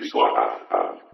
big sort of uh,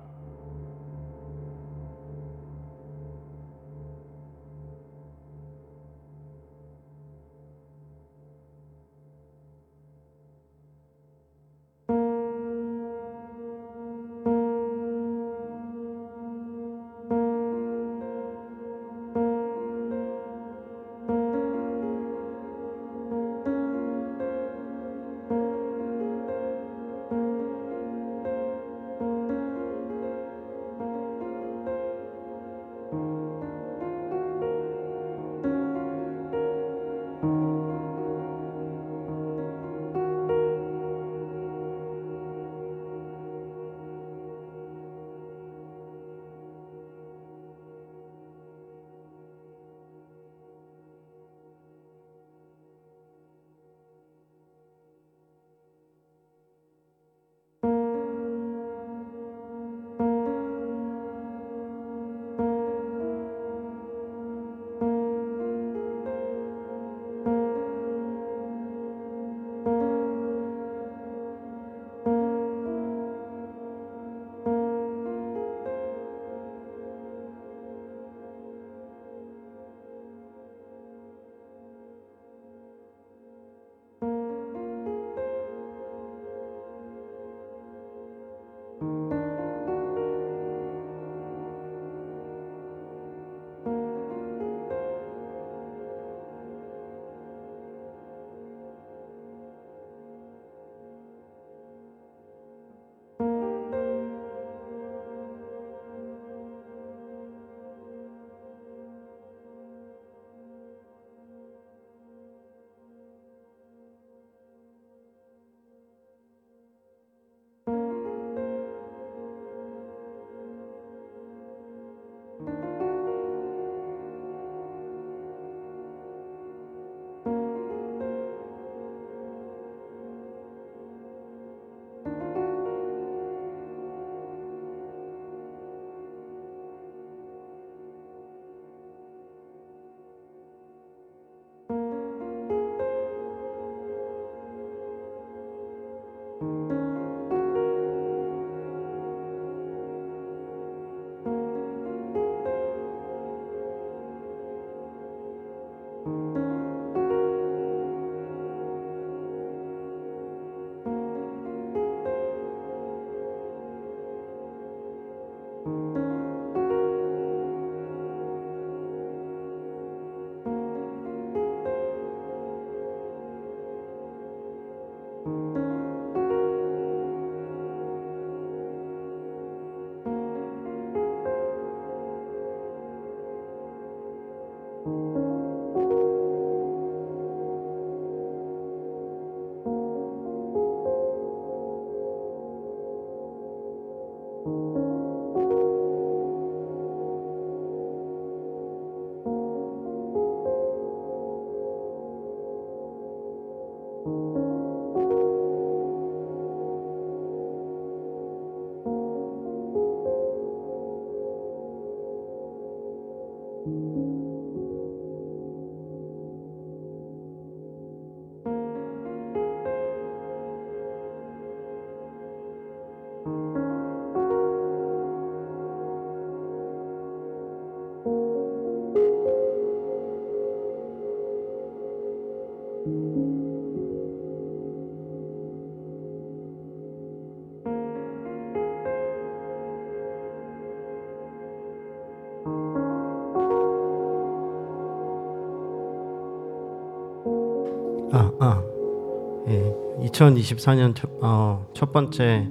2024년 첫, 어, 첫 번째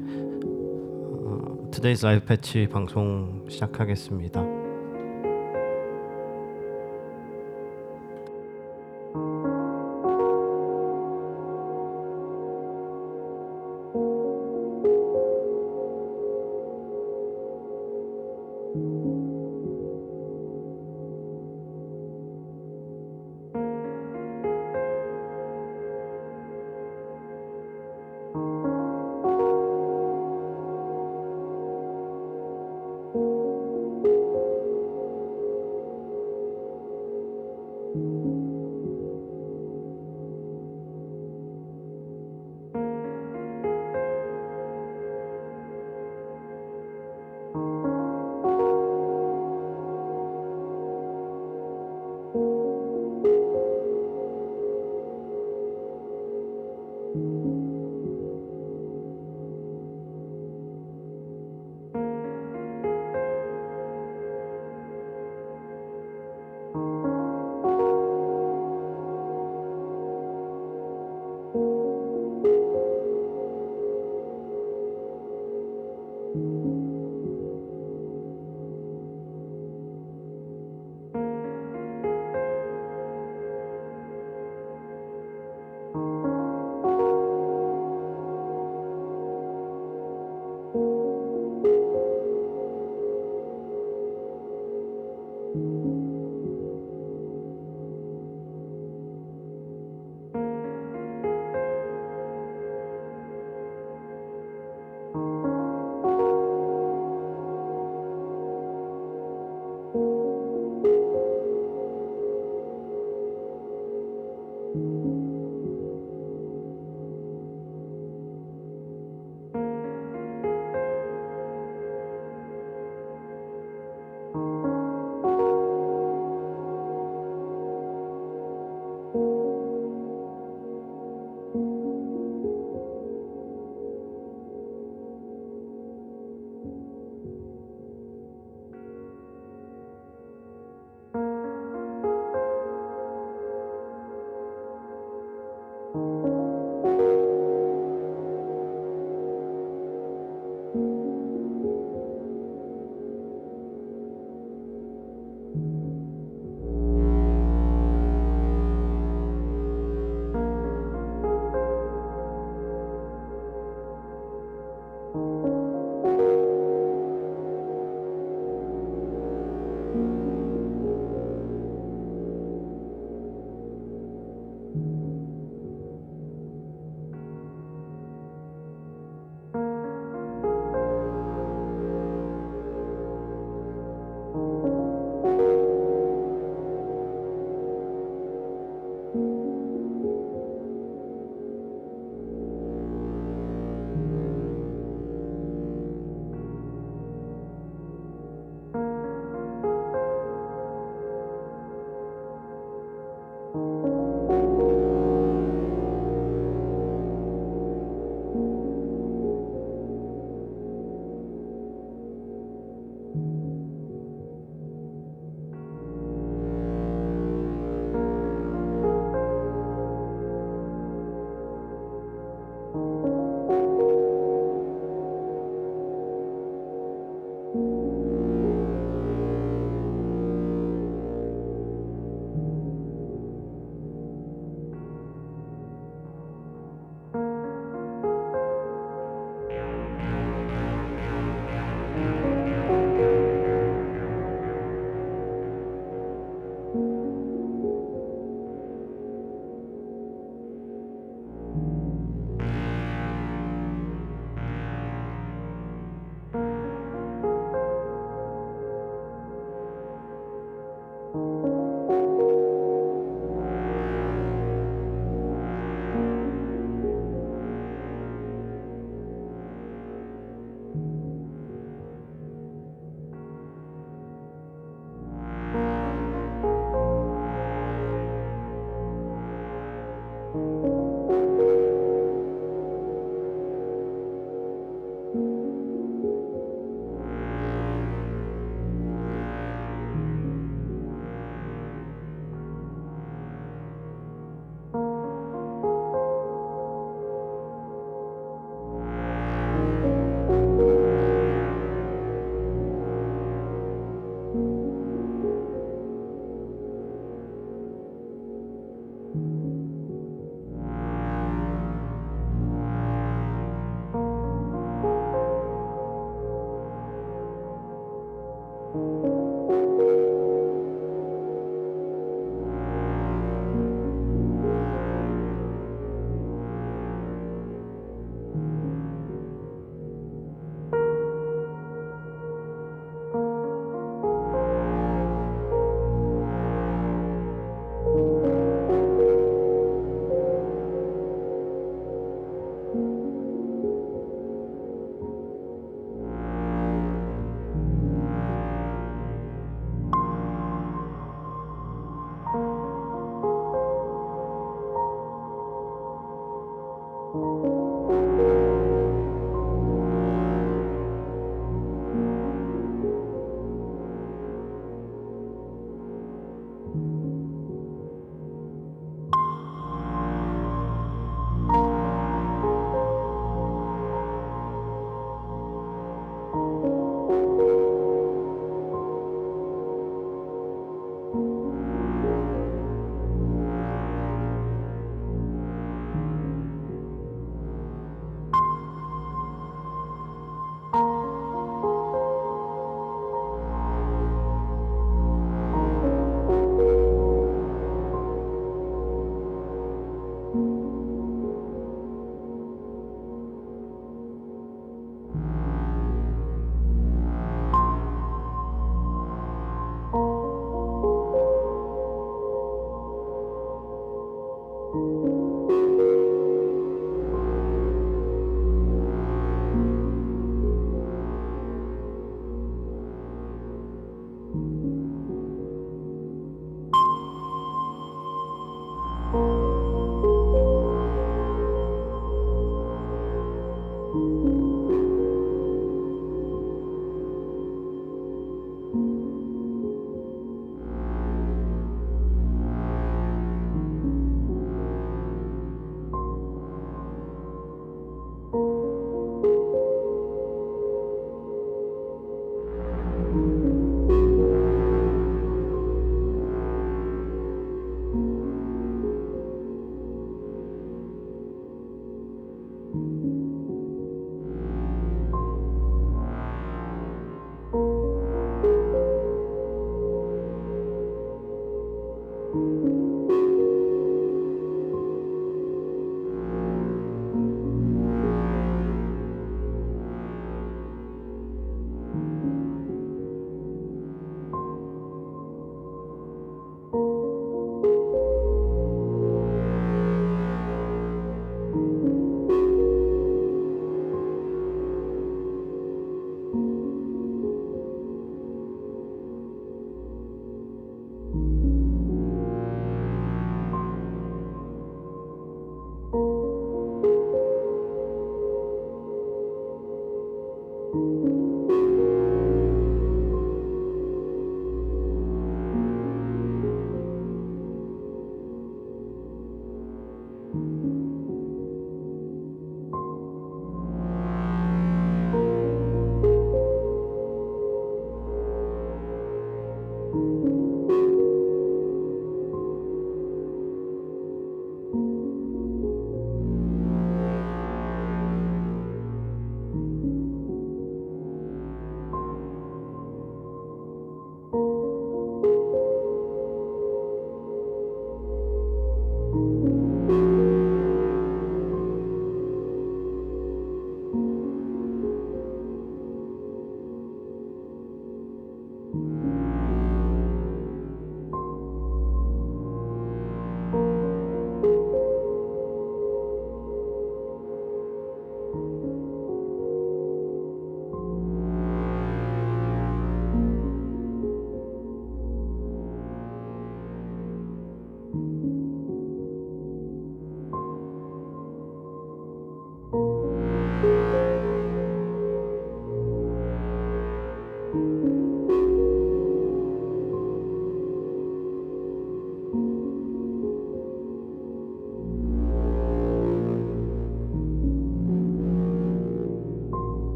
어, 투데이즈 라이브 패치 방송 시작하겠습니다.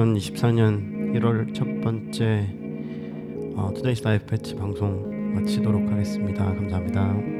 2024년 1월 첫 번째 어, 투데이스 라이프 패치 방송 마치도록 하겠습니다. 감사합니다.